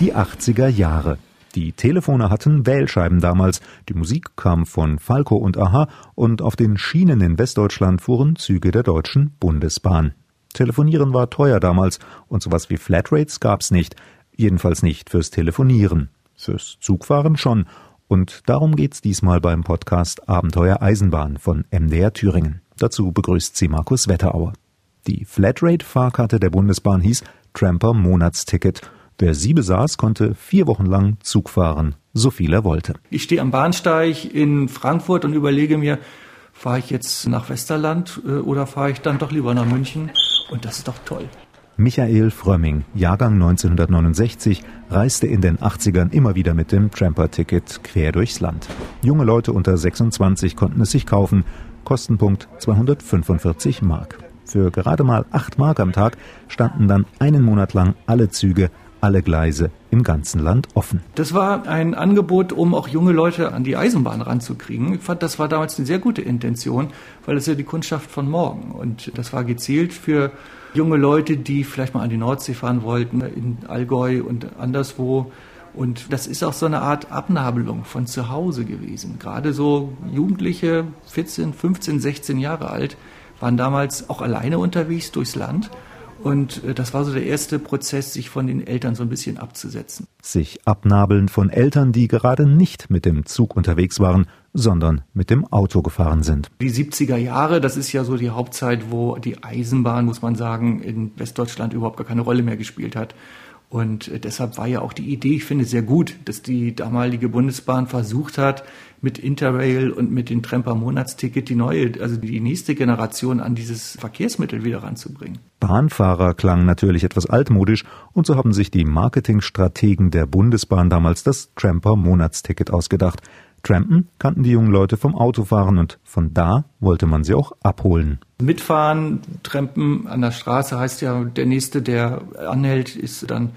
Die 80er Jahre. Die Telefone hatten Wählscheiben damals, die Musik kam von Falco und Aha und auf den Schienen in Westdeutschland fuhren Züge der Deutschen Bundesbahn. Telefonieren war teuer damals und sowas wie Flatrates gab's nicht, jedenfalls nicht fürs Telefonieren. Fürs Zugfahren schon und darum geht's diesmal beim Podcast Abenteuer Eisenbahn von MDR Thüringen. Dazu begrüßt sie Markus Wetterauer. Die Flatrate-Fahrkarte der Bundesbahn hieß Tramper Monatsticket Wer sie besaß, konnte vier Wochen lang Zug fahren, so viel er wollte. Ich stehe am Bahnsteig in Frankfurt und überlege mir, fahre ich jetzt nach Westerland äh, oder fahre ich dann doch lieber nach München? Und das ist doch toll. Michael Frömming, Jahrgang 1969, reiste in den 80ern immer wieder mit dem Tramper-Ticket quer durchs Land. Junge Leute unter 26 konnten es sich kaufen. Kostenpunkt 245 Mark. Für gerade mal 8 Mark am Tag standen dann einen Monat lang alle Züge alle Gleise im ganzen Land offen. Das war ein Angebot, um auch junge Leute an die Eisenbahn ranzukriegen. Ich fand, das war damals eine sehr gute Intention, weil das ja die Kundschaft von morgen. Und das war gezielt für junge Leute, die vielleicht mal an die Nordsee fahren wollten, in Allgäu und anderswo. Und das ist auch so eine Art Abnabelung von zu Hause gewesen. Gerade so Jugendliche, 14, 15, 16 Jahre alt, waren damals auch alleine unterwegs durchs Land und äh, das war so der erste Prozess, sich von den Eltern so ein bisschen abzusetzen. Sich abnabeln von Eltern, die gerade nicht mit dem Zug unterwegs waren, sondern mit dem Auto gefahren sind. Die 70er Jahre, das ist ja so die Hauptzeit, wo die Eisenbahn, muss man sagen, in Westdeutschland überhaupt gar keine Rolle mehr gespielt hat. Und äh, deshalb war ja auch die Idee, ich finde, sehr gut, dass die damalige Bundesbahn versucht hat, mit Interrail und mit dem Tremper Monatsticket die neue, also die nächste Generation an dieses Verkehrsmittel wieder ranzubringen. Bahnfahrer klang natürlich etwas altmodisch und so haben sich die Marketingstrategen der Bundesbahn damals das Tramper Monatsticket ausgedacht. Trampen kannten die jungen Leute vom Autofahren und von da wollte man sie auch abholen. Mitfahren, Trampen an der Straße heißt ja, der Nächste, der anhält, ist dann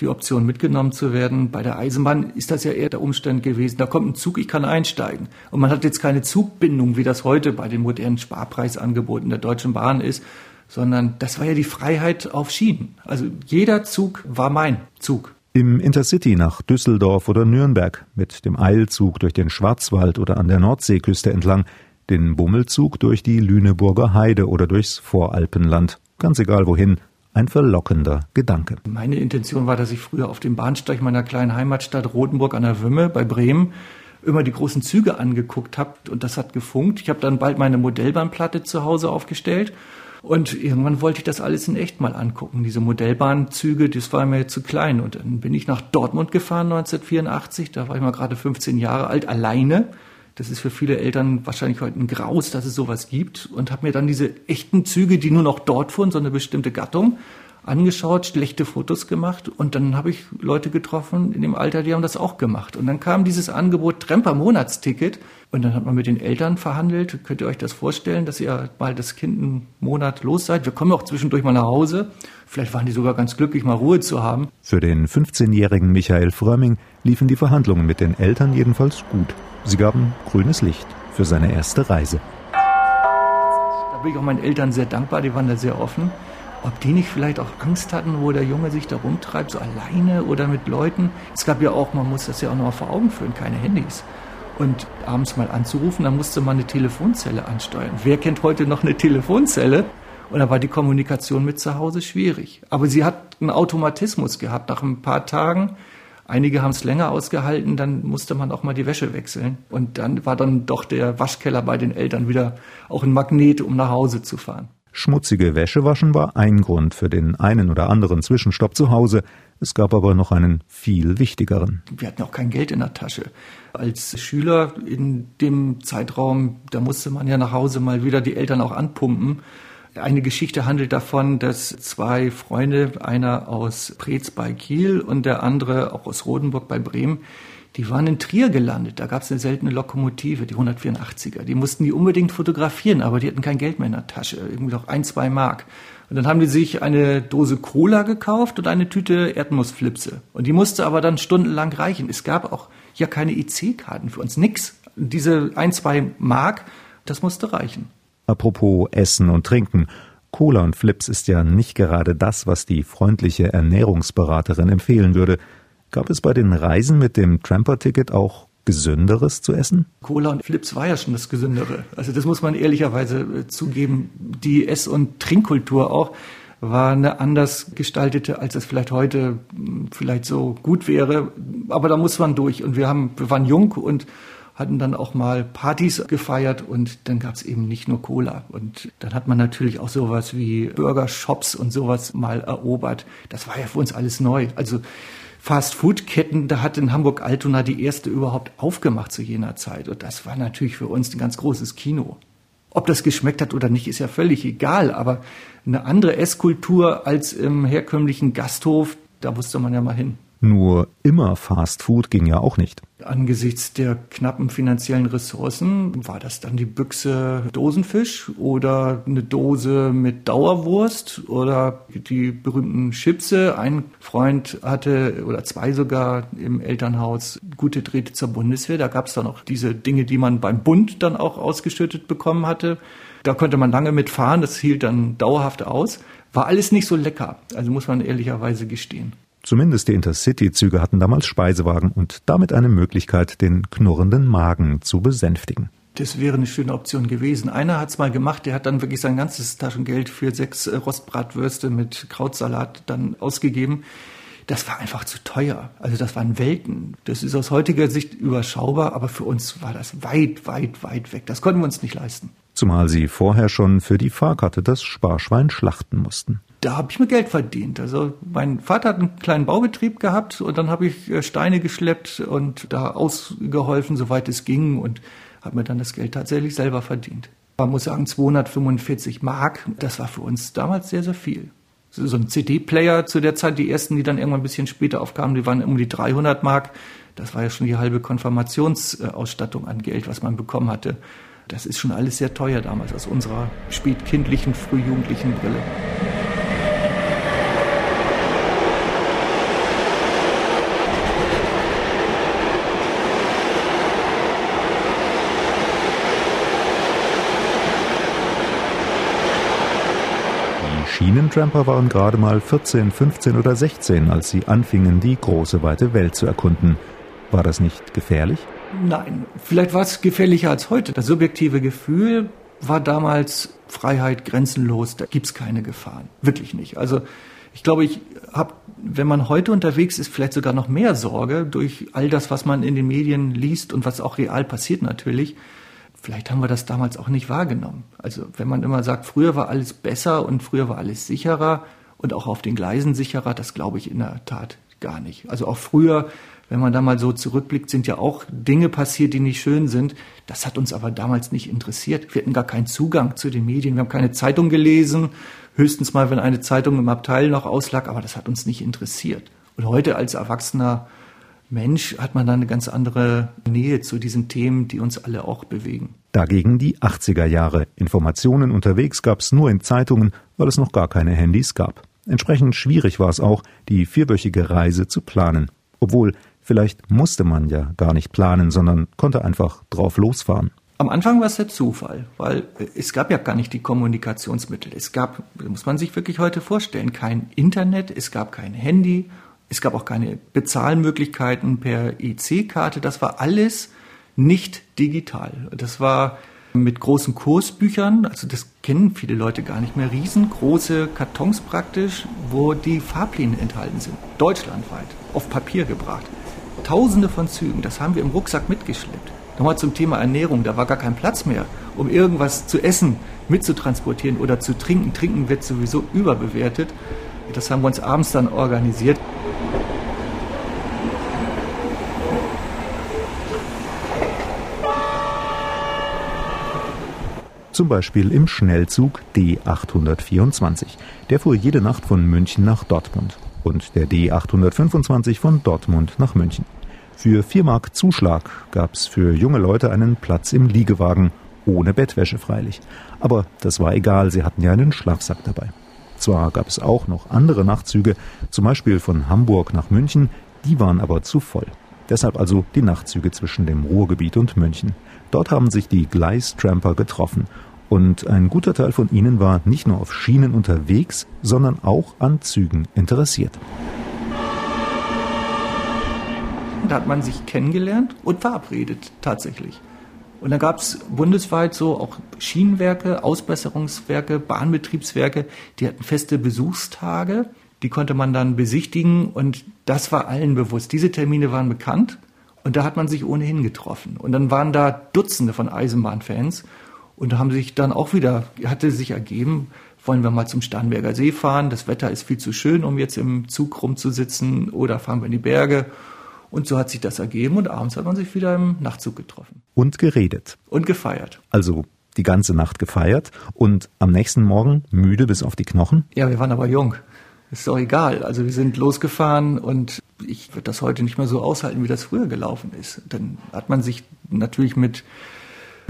die Option mitgenommen zu werden. Bei der Eisenbahn ist das ja eher der Umstand gewesen, da kommt ein Zug, ich kann einsteigen. Und man hat jetzt keine Zugbindung, wie das heute bei den modernen Sparpreisangeboten der Deutschen Bahn ist, sondern das war ja die Freiheit auf Schienen. Also jeder Zug war mein Zug. Im Intercity nach Düsseldorf oder Nürnberg, mit dem Eilzug durch den Schwarzwald oder an der Nordseeküste entlang, den Bummelzug durch die Lüneburger Heide oder durchs Voralpenland, ganz egal wohin, ein verlockender Gedanke. Meine Intention war, dass ich früher auf dem Bahnsteig meiner kleinen Heimatstadt Rothenburg an der Wümme bei Bremen immer die großen Züge angeguckt habe und das hat gefunkt. Ich habe dann bald meine Modellbahnplatte zu Hause aufgestellt und irgendwann wollte ich das alles in echt mal angucken. Diese Modellbahnzüge, das war mir zu klein. Und dann bin ich nach Dortmund gefahren 1984. Da war ich mal gerade 15 Jahre alt, alleine. Das ist für viele Eltern wahrscheinlich heute ein Graus, dass es sowas gibt. Und habe mir dann diese echten Züge, die nur noch dort fuhren, so eine bestimmte Gattung, angeschaut, schlechte Fotos gemacht und dann habe ich Leute getroffen in dem Alter, die haben das auch gemacht. Und dann kam dieses Angebot Tremper Monatsticket und dann hat man mit den Eltern verhandelt. Könnt ihr euch das vorstellen, dass ihr mal das Kind einen Monat los seid? Wir kommen auch zwischendurch mal nach Hause. Vielleicht waren die sogar ganz glücklich, mal Ruhe zu haben. Für den 15-jährigen Michael Frömming liefen die Verhandlungen mit den Eltern jedenfalls gut. Sie gaben grünes Licht für seine erste Reise. Da bin ich auch meinen Eltern sehr dankbar, die waren da sehr offen ob die nicht vielleicht auch Angst hatten, wo der Junge sich da rumtreibt, so alleine oder mit Leuten. Es gab ja auch, man muss das ja auch noch vor Augen führen, keine Handys. Und abends mal anzurufen, dann musste man eine Telefonzelle ansteuern. Wer kennt heute noch eine Telefonzelle? Und da war die Kommunikation mit zu Hause schwierig. Aber sie hat einen Automatismus gehabt. Nach ein paar Tagen, einige haben es länger ausgehalten, dann musste man auch mal die Wäsche wechseln. Und dann war dann doch der Waschkeller bei den Eltern wieder auch ein Magnet, um nach Hause zu fahren. Schmutzige Wäsche waschen war ein Grund für den einen oder anderen Zwischenstopp zu Hause. Es gab aber noch einen viel wichtigeren. Wir hatten auch kein Geld in der Tasche. Als Schüler in dem Zeitraum, da musste man ja nach Hause mal wieder die Eltern auch anpumpen. Eine Geschichte handelt davon, dass zwei Freunde, einer aus Preetz bei Kiel und der andere auch aus Rodenburg bei Bremen, die waren in Trier gelandet. Da gab es eine seltene Lokomotive, die 184er. Die mussten die unbedingt fotografieren, aber die hatten kein Geld mehr in der Tasche. Irgendwie noch ein, zwei Mark. Und dann haben die sich eine Dose Cola gekauft und eine Tüte Erdnussflipse. Und die musste aber dann stundenlang reichen. Es gab auch ja keine IC-Karten für uns, nix. Diese ein, zwei Mark, das musste reichen. Apropos Essen und Trinken. Cola und Flips ist ja nicht gerade das, was die freundliche Ernährungsberaterin empfehlen würde. Gab es bei den Reisen mit dem Tramper-Ticket auch Gesünderes zu essen? Cola und Flips war ja schon das Gesündere. Also das muss man ehrlicherweise äh, zugeben. Die Ess- und Trinkkultur auch war eine anders gestaltete, als es vielleicht heute hm, vielleicht so gut wäre. Aber da muss man durch. Und wir haben, wir waren jung und hatten dann auch mal Partys gefeiert und dann gab es eben nicht nur Cola. Und dann hat man natürlich auch sowas wie Burger-Shops und sowas mal erobert. Das war ja für uns alles neu. Also Fast-Food-Ketten, da hat in Hamburg-Altona die erste überhaupt aufgemacht zu jener Zeit. Und das war natürlich für uns ein ganz großes Kino. Ob das geschmeckt hat oder nicht, ist ja völlig egal. Aber eine andere Esskultur als im herkömmlichen Gasthof, da musste man ja mal hin. Nur immer Fast Food ging ja auch nicht. Angesichts der knappen finanziellen Ressourcen war das dann die Büchse Dosenfisch oder eine Dose mit Dauerwurst oder die berühmten Chipse. Ein Freund hatte oder zwei sogar im Elternhaus gute Drähte zur Bundeswehr. Da gab es dann auch diese Dinge, die man beim Bund dann auch ausgeschüttet bekommen hatte. Da konnte man lange mitfahren, das hielt dann dauerhaft aus. War alles nicht so lecker, also muss man ehrlicherweise gestehen. Zumindest die Intercity-Züge hatten damals Speisewagen und damit eine Möglichkeit, den knurrenden Magen zu besänftigen. Das wäre eine schöne Option gewesen. Einer hat es mal gemacht, der hat dann wirklich sein ganzes Taschengeld für sechs äh, Rostbratwürste mit Krautsalat dann ausgegeben. Das war einfach zu teuer. Also das waren Welten. Das ist aus heutiger Sicht überschaubar, aber für uns war das weit, weit, weit weg. Das konnten wir uns nicht leisten. Zumal sie vorher schon für die Fahrkarte das Sparschwein schlachten mussten da habe ich mir Geld verdient. Also mein Vater hat einen kleinen Baubetrieb gehabt und dann habe ich äh, Steine geschleppt und da ausgeholfen, soweit es ging und habe mir dann das Geld tatsächlich selber verdient. Man muss sagen, 245 Mark, das war für uns damals sehr, sehr viel. So ein CD-Player zu der Zeit, die ersten, die dann irgendwann ein bisschen später aufkamen, die waren um die 300 Mark. Das war ja schon die halbe Konfirmationsausstattung an Geld, was man bekommen hatte. Das ist schon alles sehr teuer damals aus unserer spätkindlichen, frühjugendlichen Brille. Schienentramper waren gerade mal 14, 15 oder 16, als sie anfingen, die große weite Welt zu erkunden. War das nicht gefährlich? Nein, vielleicht war es gefährlicher als heute. Das subjektive Gefühl war damals Freiheit grenzenlos, da gibt's keine Gefahren. Wirklich nicht. Also ich glaube, ich habe, wenn man heute unterwegs ist, vielleicht sogar noch mehr Sorge durch all das, was man in den Medien liest und was auch real passiert natürlich vielleicht haben wir das damals auch nicht wahrgenommen. Also wenn man immer sagt, früher war alles besser und früher war alles sicherer und auch auf den Gleisen sicherer, das glaube ich in der Tat gar nicht. Also auch früher, wenn man da mal so zurückblickt, sind ja auch Dinge passiert, die nicht schön sind. Das hat uns aber damals nicht interessiert. Wir hatten gar keinen Zugang zu den Medien. Wir haben keine Zeitung gelesen. Höchstens mal, wenn eine Zeitung im Abteil noch auslag, aber das hat uns nicht interessiert. Und heute als Erwachsener Mensch hat man dann eine ganz andere Nähe zu diesen Themen, die uns alle auch bewegen. Dagegen die 80er Jahre. Informationen unterwegs gab es nur in Zeitungen, weil es noch gar keine Handys gab. Entsprechend schwierig war es auch, die vierwöchige Reise zu planen. Obwohl, vielleicht musste man ja gar nicht planen, sondern konnte einfach drauf losfahren. Am Anfang war es der Zufall, weil es gab ja gar nicht die Kommunikationsmittel. Es gab, muss man sich wirklich heute vorstellen, kein Internet, es gab kein Handy es gab auch keine Bezahlmöglichkeiten per EC-Karte. Das war alles nicht digital. Das war mit großen Kursbüchern, also das kennen viele Leute gar nicht mehr, riesengroße Kartons praktisch, wo die Fahrpläne enthalten sind, deutschlandweit, auf Papier gebracht. Tausende von Zügen, das haben wir im Rucksack mitgeschleppt. Nochmal zum Thema Ernährung, da war gar kein Platz mehr, um irgendwas zu essen mitzutransportieren oder zu trinken. Trinken wird sowieso überbewertet. Das haben wir uns abends dann organisiert. Zum Beispiel im Schnellzug D824. Der fuhr jede Nacht von München nach Dortmund. Und der D825 von Dortmund nach München. Für 4 Mark Zuschlag gab es für junge Leute einen Platz im Liegewagen, ohne Bettwäsche freilich. Aber das war egal, sie hatten ja einen Schlafsack dabei. Zwar gab es auch noch andere Nachtzüge, zum Beispiel von Hamburg nach München, die waren aber zu voll. Deshalb also die Nachtzüge zwischen dem Ruhrgebiet und München. Dort haben sich die Gleistramper getroffen Und ein guter Teil von ihnen war nicht nur auf Schienen unterwegs, sondern auch an Zügen interessiert. Da hat man sich kennengelernt und verabredet tatsächlich. Und dann gab es bundesweit so auch Schienenwerke, Ausbesserungswerke, Bahnbetriebswerke, die hatten feste Besuchstage, die konnte man dann besichtigen und das war allen bewusst. Diese Termine waren bekannt und da hat man sich ohnehin getroffen. Und dann waren da Dutzende von Eisenbahnfans und da haben sich dann auch wieder, hatte sich ergeben, wollen wir mal zum Starnberger See fahren, das Wetter ist viel zu schön, um jetzt im Zug rumzusitzen oder fahren wir in die Berge und so hat sich das ergeben und abends hat man sich wieder im Nachtzug getroffen. Und geredet. Und gefeiert. Also die ganze Nacht gefeiert und am nächsten Morgen müde bis auf die Knochen? Ja, wir waren aber jung. Ist doch egal. Also wir sind losgefahren und ich würde das heute nicht mehr so aushalten, wie das früher gelaufen ist. Dann hat man sich natürlich mit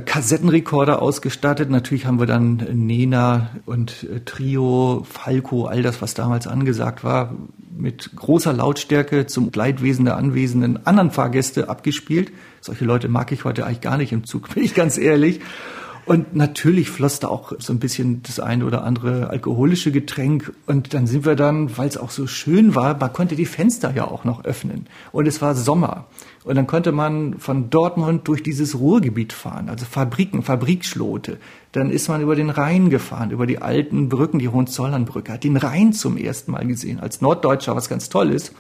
Kassettenrekorder ausgestattet. Natürlich haben wir dann Nena und äh, Trio, Falco, all das, was damals angesagt war, mit großer Lautstärke zum Leidwesen der anwesenden anderen Fahrgäste abgespielt. Solche Leute mag ich heute eigentlich gar nicht im Zug, bin ich ganz ehrlich. Und natürlich floss da auch so ein bisschen das eine oder andere alkoholische Getränk. Und dann sind wir dann, weil es auch so schön war, man konnte die Fenster ja auch noch öffnen. Und es war Sommer. Und dann konnte man von Dortmund durch dieses Ruhrgebiet fahren, also Fabriken, Fabrikschlote. Dann ist man über den Rhein gefahren, über die alten Brücken, die Hohenzollernbrücke, hat den Rhein zum ersten Mal gesehen, als Norddeutscher, was ganz toll ist.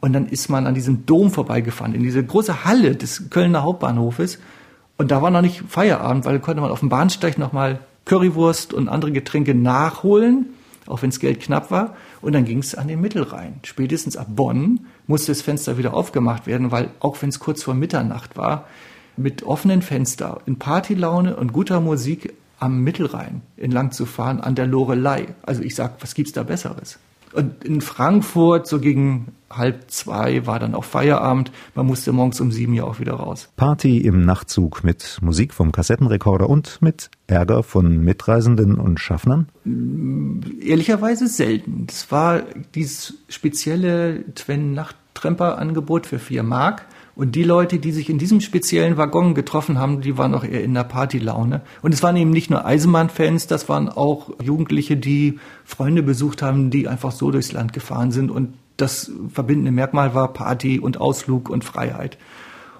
Und dann ist man an diesem Dom vorbeigefahren, in diese große Halle des Kölner Hauptbahnhofes. Und da war noch nicht Feierabend, weil da konnte man auf dem Bahnsteig nochmal Currywurst und andere Getränke nachholen, auch wenn das Geld knapp war. Und dann ging es an den Mittelrhein. Spätestens ab Bonn musste das Fenster wieder aufgemacht werden, weil auch wenn es kurz vor Mitternacht war, mit offenen Fenster, in Partylaune und guter Musik am Mittelrhein entlang zu fahren, an der Lorelei. Also ich sag, was gibt's da Besseres? Und in Frankfurt, so gegen halb zwei, war dann auch Feierabend. Man musste morgens um sieben ja auch wieder raus. Party im Nachtzug mit Musik vom Kassettenrekorder und mit Ärger von Mitreisenden und Schaffnern? Ehrlicherweise selten. Das war dieses spezielle Twen-Nachttremper-Angebot für vier Mark. Und die Leute, die sich in diesem speziellen Waggon getroffen haben, die waren auch eher in der Partylaune. Und es waren eben nicht nur Eisenbahnfans, das waren auch Jugendliche, die Freunde besucht haben, die einfach so durchs Land gefahren sind. Und das verbindende Merkmal war Party und Ausflug und Freiheit.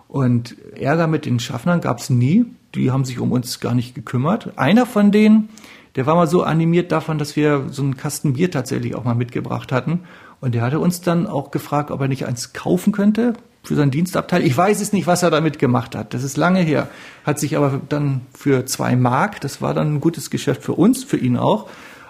Und Ärger mit den Schaffnern gab es nie. Die haben sich um uns gar nicht gekümmert. Einer von denen, der war mal so animiert davon, dass wir so einen Kasten Bier tatsächlich auch mal mitgebracht hatten. Und der hatte uns dann auch gefragt, ob er nicht eins kaufen könnte für sein Dienstabteil. Ich weiß es nicht, was er damit gemacht hat. Das ist lange her. Hat sich aber dann für zwei Mark, das war dann ein gutes Geschäft für uns, für ihn auch,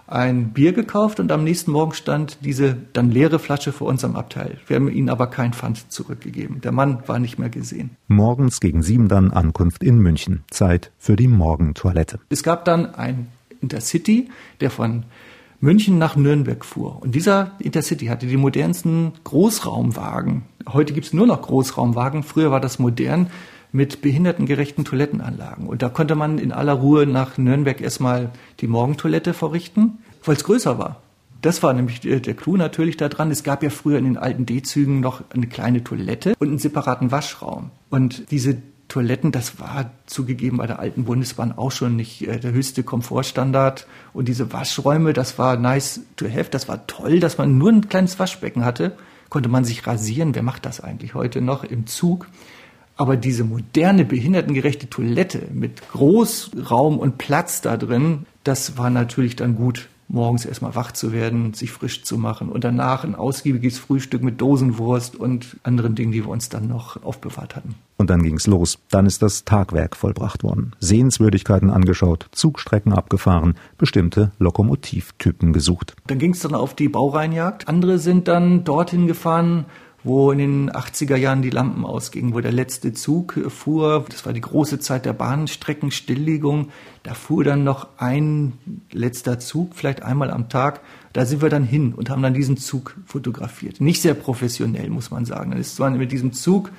ein Bier gekauft und am nächsten Morgen stand diese dann leere Flasche vor uns am Abteil. Wir haben ihnen aber kein Pfand zurückgegeben. Der Mann war nicht mehr gesehen. Morgens gegen sieben dann Ankunft in München. Zeit für die Morgentoilette. Es gab dann ein Intercity, der von München nach Nürnberg fuhr. Und dieser Intercity hatte die modernsten Großraumwagen. Heute gibt es nur noch Großraumwagen. Früher war das modern mit behindertengerechten Toilettenanlagen. Und da konnte man in aller Ruhe nach Nürnberg erstmal die Morgentoilette verrichten, weil es größer war. Das war nämlich der Clou natürlich daran. Es gab ja früher in den alten D-Zügen noch eine kleine Toilette und einen separaten Waschraum. Und diese Toiletten, das war zugegeben bei der alten Bundesbahn auch schon nicht äh, der höchste Komfortstandard. Und diese Waschräume, das war nice to have, das war toll, dass man nur ein kleines Waschbecken hatte. Konnte man sich rasieren. Wer macht das eigentlich heute noch im Zug? Aber diese moderne, behindertengerechte Toilette mit Großraum und Platz da drin, das war natürlich dann gut morgens erstmal wach zu werden, sich frisch zu machen und danach ein ausgiebiges Frühstück mit Dosenwurst und anderen Dingen, die wir uns dann noch aufbewahrt hatten. Und dann ging's los. Dann ist das Tagwerk vollbracht worden. Sehenswürdigkeiten angeschaut, Zugstrecken abgefahren, bestimmte Lokomotivtypen gesucht. Dann ging's dann auf die Baureihenjagd. Andere sind dann dorthin gefahren, wo in den 80er Jahren die Lampen ausgingen, wo der letzte Zug fuhr. Das war die große Zeit der Bahnstreckenstilllegung. Da fuhr dann noch ein letzter Zug, vielleicht einmal am Tag. Da sind wir dann hin und haben dann diesen Zug fotografiert. Nicht sehr professionell, muss man sagen. Dann ist man mit diesem Zug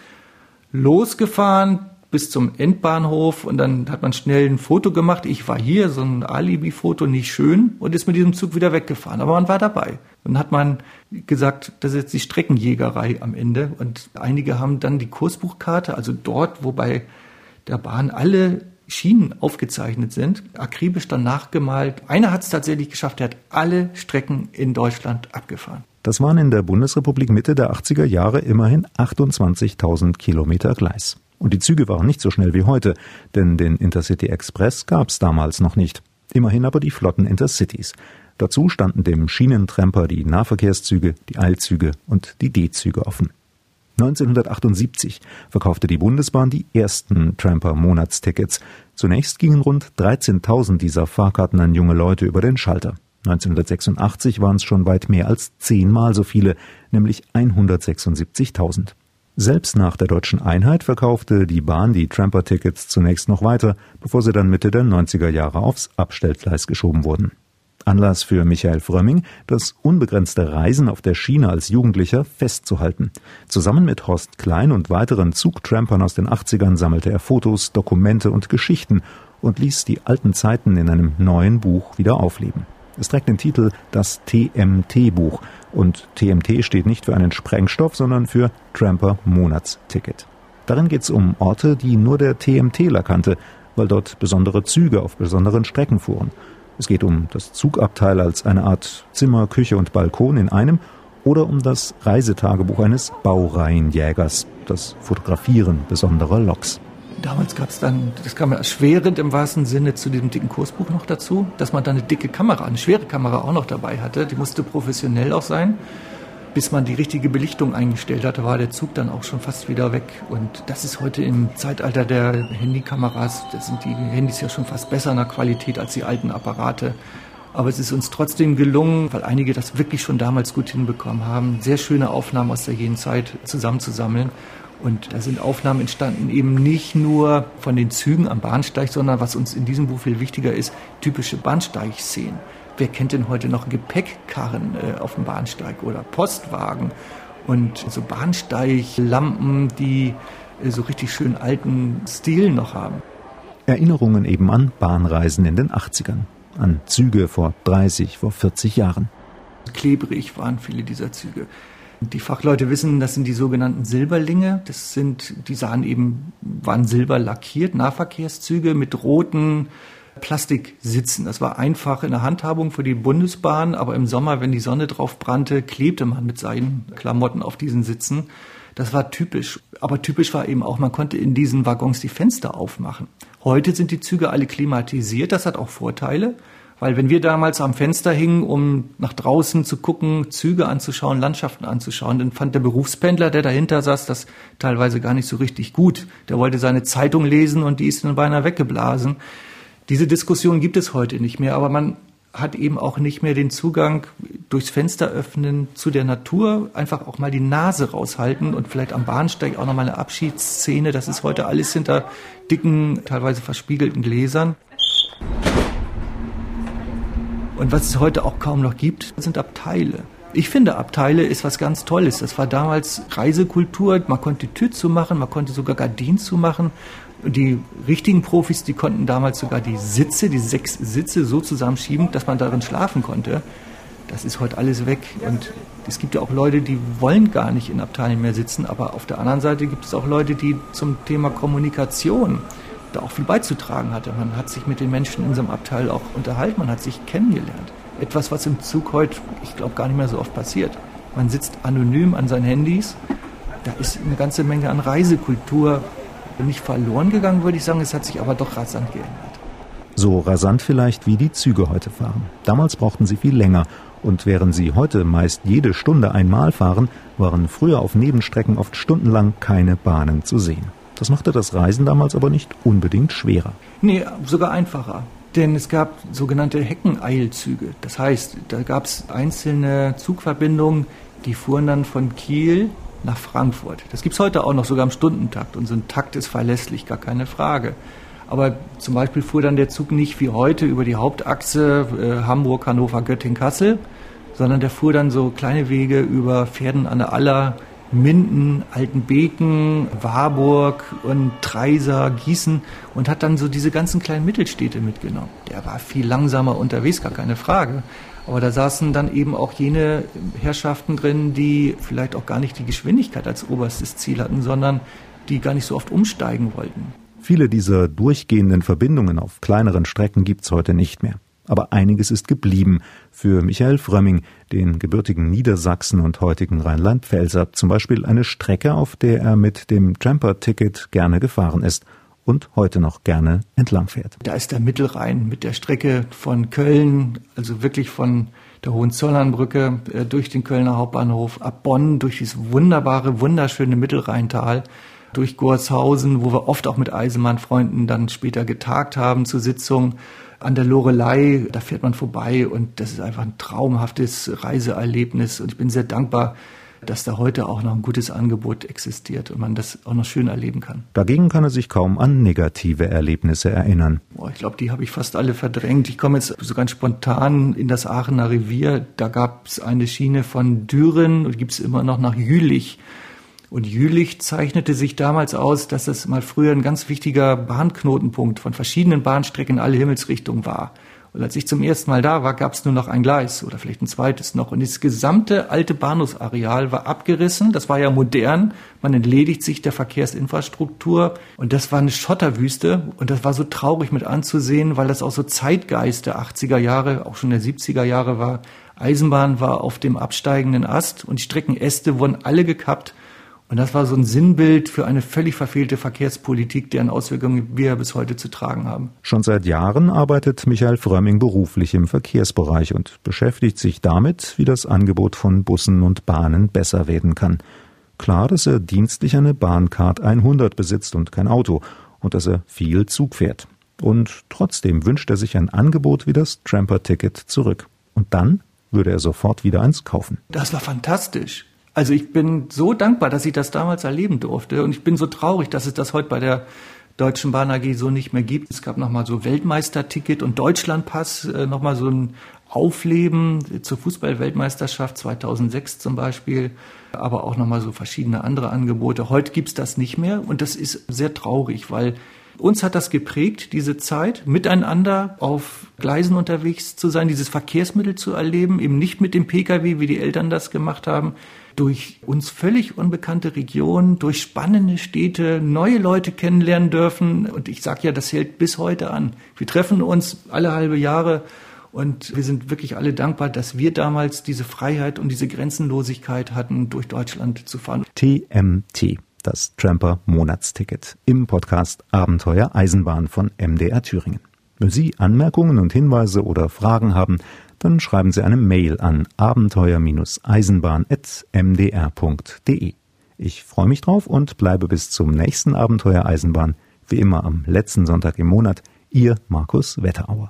losgefahren, bis zum Endbahnhof und dann hat man schnell ein Foto gemacht. Ich war hier, so ein Alibi-Foto, nicht schön und ist mit diesem Zug wieder weggefahren. Aber man war dabei. Dann hat man gesagt, das ist jetzt die Streckenjägerei am Ende. Und einige haben dann die Kursbuchkarte, also dort, wo bei der Bahn alle Schienen aufgezeichnet sind, akribisch dann nachgemalt. Einer hat es tatsächlich geschafft, der hat alle Strecken in Deutschland abgefahren. Das waren in der Bundesrepublik Mitte der 80er Jahre immerhin 28.000 Kilometer Gleis. Und die Züge waren nicht so schnell wie heute, denn den Intercity Express gab es damals noch nicht. Immerhin aber die flotten Intercities. Dazu standen dem Schienentremper die Nahverkehrszüge, die Eilzüge und die D-Züge offen. 1978 verkaufte die Bundesbahn die ersten Tramper-Monatstickets. Zunächst gingen rund 13.000 dieser Fahrkarten an junge Leute über den Schalter. 1986 waren es schon weit mehr als zehnmal so viele, nämlich 176.000. Selbst nach der deutschen Einheit verkaufte die Bahn die Tramper-Tickets zunächst noch weiter, bevor sie dann Mitte der 90er Jahre aufs Abstellgleis geschoben wurden. Anlass für Michael Frömming, das unbegrenzte Reisen auf der Schiene als Jugendlicher festzuhalten. Zusammen mit Horst Klein und weiteren Zugtrampern aus den 80ern sammelte er Fotos, Dokumente und Geschichten und ließ die alten Zeiten in einem neuen Buch wieder aufleben. Es trägt den Titel Das TMT-Buch und TMT steht nicht für einen Sprengstoff, sondern für Tramper Monatsticket. Darin geht es um Orte, die nur der TMTler kannte, weil dort besondere Züge auf besonderen Strecken fuhren es geht um das Zugabteil als eine Art Zimmer, Küche und Balkon in einem oder um das Reisetagebuch eines Baureihenjägers, das Fotografieren besonderer Loks. Damals gab es dann, das kam erschwerend im wahrsten Sinne zu diesem dicken Kursbuch noch dazu, dass man da eine dicke Kamera, eine schwere Kamera auch noch dabei hatte. Die musste professionell auch sein bis man die richtige Belichtung eingestellt hatte, war der Zug dann auch schon fast wieder weg. Und das ist heute im Zeitalter der Handykameras, da sind die Handys ja schon fast besser in der Qualität als die alten Apparate. Aber es ist uns trotzdem gelungen, weil einige das wirklich schon damals gut hinbekommen haben, sehr schöne Aufnahmen aus der jenen Zeit zusammenzusammeln. Und da sind Aufnahmen entstanden, eben nicht nur von den Zügen am Bahnsteig, sondern was uns in diesem Buch viel wichtiger ist, typische Bahnsteigszenen. Wer kennt denn heute noch Gepäckkarren äh, auf dem Bahnsteig oder Postwagen und so Bahnsteiglampen, die äh, so richtig schön alten Stil noch haben? Erinnerungen eben an Bahnreisen in den 80ern, an Züge vor 30, vor 40 Jahren. Klebrig waren viele dieser Züge. Die Fachleute wissen, das sind die sogenannten Silberlinge. Das sind, die sahen eben, waren silber lackiert, Nahverkehrszüge mit roten Plastik sitzen. Das war einfach in der Handhabung für die Bundesbahn, aber im Sommer, wenn die Sonne drauf brannte, klebte man mit seinen Klamotten auf diesen Sitzen. Das war typisch. Aber typisch war eben auch, man konnte in diesen Waggons die Fenster aufmachen. Heute sind die Züge alle klimatisiert. Das hat auch Vorteile. Weil wenn wir damals am Fenster hingen, um nach draußen zu gucken, Züge anzuschauen, Landschaften anzuschauen, dann fand der Berufspendler, der dahinter saß, das teilweise gar nicht so richtig gut. Der wollte seine Zeitung lesen und die ist dann beinahe weggeblasen. Diese Diskussion gibt es heute nicht mehr, aber man hat eben auch nicht mehr den Zugang durchs Fenster öffnen zu der Natur, einfach auch mal die Nase raushalten und vielleicht am Bahnsteig auch nochmal eine Abschiedsszene. Das ist heute alles hinter dicken, teilweise verspiegelten Gläsern. Und was es heute auch kaum noch gibt, sind Abteile. Ich finde, Abteile ist was ganz Tolles. Das war damals Reisekultur. Man konnte die Tür zumachen, man konnte sogar Gardinen zumachen. Die richtigen Profis, die konnten damals sogar die Sitze, die sechs Sitze so zusammenschieben, dass man darin schlafen konnte. Das ist heute alles weg. Und es gibt ja auch Leute, die wollen gar nicht in Abteilen mehr sitzen. Aber auf der anderen Seite gibt es auch Leute, die zum Thema Kommunikation da auch viel beizutragen hatte. Man hat sich mit den Menschen in einem Abteil auch unterhalten, man hat sich kennengelernt. Etwas, was im Zug heute, ich glaube, gar nicht mehr so oft passiert. Man sitzt anonym an seinen Handys. Da ist eine ganze Menge an Reisekultur nicht verloren gegangen, würde ich sagen. Es hat sich aber doch rasant geändert. So rasant vielleicht, wie die Züge heute fahren. Damals brauchten sie viel länger. Und während sie heute meist jede Stunde einmal fahren, waren früher auf Nebenstrecken oft stundenlang keine Bahnen zu sehen. Das machte das Reisen damals aber nicht unbedingt schwerer. Nee, sogar einfacher. Denn es gab sogenannte Heckeneilzüge. Das heißt, da gab es einzelne Zugverbindungen, die fuhren dann von Kiel nach Frankfurt. Das gibt es heute auch noch, sogar im Stundentakt. Und so ein Takt ist verlässlich, gar keine Frage. Aber zum Beispiel fuhr dann der Zug nicht wie heute über die Hauptachse äh, Hamburg, Hannover, Göttingen, Kassel, sondern der fuhr dann so kleine Wege über Pferden an der Aller, Minden, Altenbeken, Warburg und Treiser, Gießen und hat dann so diese ganzen kleinen Mittelstädte mitgenommen. Der war viel langsamer unterwegs, gar keine Frage. Aber da saßen dann eben auch jene Herrschaften drin, die vielleicht auch gar nicht die Geschwindigkeit als oberstes Ziel hatten, sondern die gar nicht so oft umsteigen wollten. Viele dieser durchgehenden Verbindungen auf kleineren Strecken gibt's heute nicht mehr. Aber einiges ist geblieben. Für Michael Frömming, den gebürtigen Niedersachsen und heutigen Rheinland-Pfälzer, zum Beispiel eine Strecke, auf der er mit dem Tramper-Ticket gerne gefahren ist und heute noch gerne entlangfährt. Da ist der Mittelrhein mit der Strecke von Köln, also wirklich von der Hohenzollernbrücke äh, durch den Kölner Hauptbahnhof ab Bonn, durch dieses wunderbare, wunderschöne Mittelrheintal durch Gorshausen, wo wir oft auch mit Eisenbahnfreunden dann später getagt haben zur Sitzung. An der Lorelei, da fährt man vorbei und das ist einfach ein traumhaftes Reiseerlebnis und ich bin sehr dankbar, dass da heute auch noch ein gutes Angebot existiert und man das auch noch schön erleben kann. Dagegen kann er sich kaum an negative Erlebnisse erinnern. Boah, ich glaube, die habe ich fast alle verdrängt. Ich komme jetzt so ganz spontan in das Aachener Revier. Da gab es eine Schiene von Düren und gibt es immer noch nach Jülich. Und Jülich zeichnete sich damals aus, dass es mal früher ein ganz wichtiger Bahnknotenpunkt von verschiedenen Bahnstrecken in alle Himmelsrichtungen war. Und als ich zum ersten Mal da war, gab es nur noch ein Gleis oder vielleicht ein zweites noch. Und das gesamte alte Bahnhofsareal war abgerissen. Das war ja modern. Man entledigt sich der Verkehrsinfrastruktur. Und das war eine Schotterwüste. Und das war so traurig mit anzusehen, weil das auch so Zeitgeist der 80er Jahre, auch schon der 70er Jahre war. Eisenbahn war auf dem absteigenden Ast und die Streckenäste wurden alle gekappt. Und das war so ein Sinnbild für eine völlig verfehlte Verkehrspolitik, deren Auswirkungen wir bis heute zu tragen haben. Schon seit Jahren arbeitet Michael Frömming beruflich im Verkehrsbereich und beschäftigt sich damit, wie das Angebot von Bussen und Bahnen besser werden kann. Klar, dass er dienstlich eine Bahncard 100 besitzt und kein Auto und dass er viel Zug fährt. Und trotzdem wünscht er sich ein Angebot wie das Tramper-Ticket zurück. Und dann würde er sofort wieder eins kaufen. Das war fantastisch. Also ich bin so dankbar, dass ich das damals erleben durfte und ich bin so traurig, dass es das heute bei der Deutschen Bahn AG so nicht mehr gibt. Es gab nochmal so Weltmeisterticket und Deutschlandpass, äh, nochmal so ein Aufleben zur Fußballweltmeisterschaft 2006 zum Beispiel, aber auch nochmal so verschiedene andere Angebote. Heute gibt's das nicht mehr und das ist sehr traurig, weil uns hat das geprägt, diese Zeit, miteinander auf Gleisen unterwegs zu sein, dieses Verkehrsmittel zu erleben, eben nicht mit dem Pkw, wie die Eltern das gemacht haben, durch uns völlig unbekannte Regionen, durch spannende Städte, neue Leute kennenlernen dürfen. Und ich sage ja, das hält bis heute an. Wir treffen uns alle halbe Jahre und wir sind wirklich alle dankbar, dass wir damals diese Freiheit und diese Grenzenlosigkeit hatten, durch Deutschland zu fahren. TMT, das Tramper Monatsticket im Podcast Abenteuer Eisenbahn von MDR Thüringen. Wenn Sie Anmerkungen und Hinweise oder Fragen haben, dann schreiben Sie eine Mail an abenteuer-eisenbahn.mdr.de. Ich freue mich drauf und bleibe bis zum nächsten Abenteuer Eisenbahn, wie immer am letzten Sonntag im Monat, Ihr Markus Wetterauer.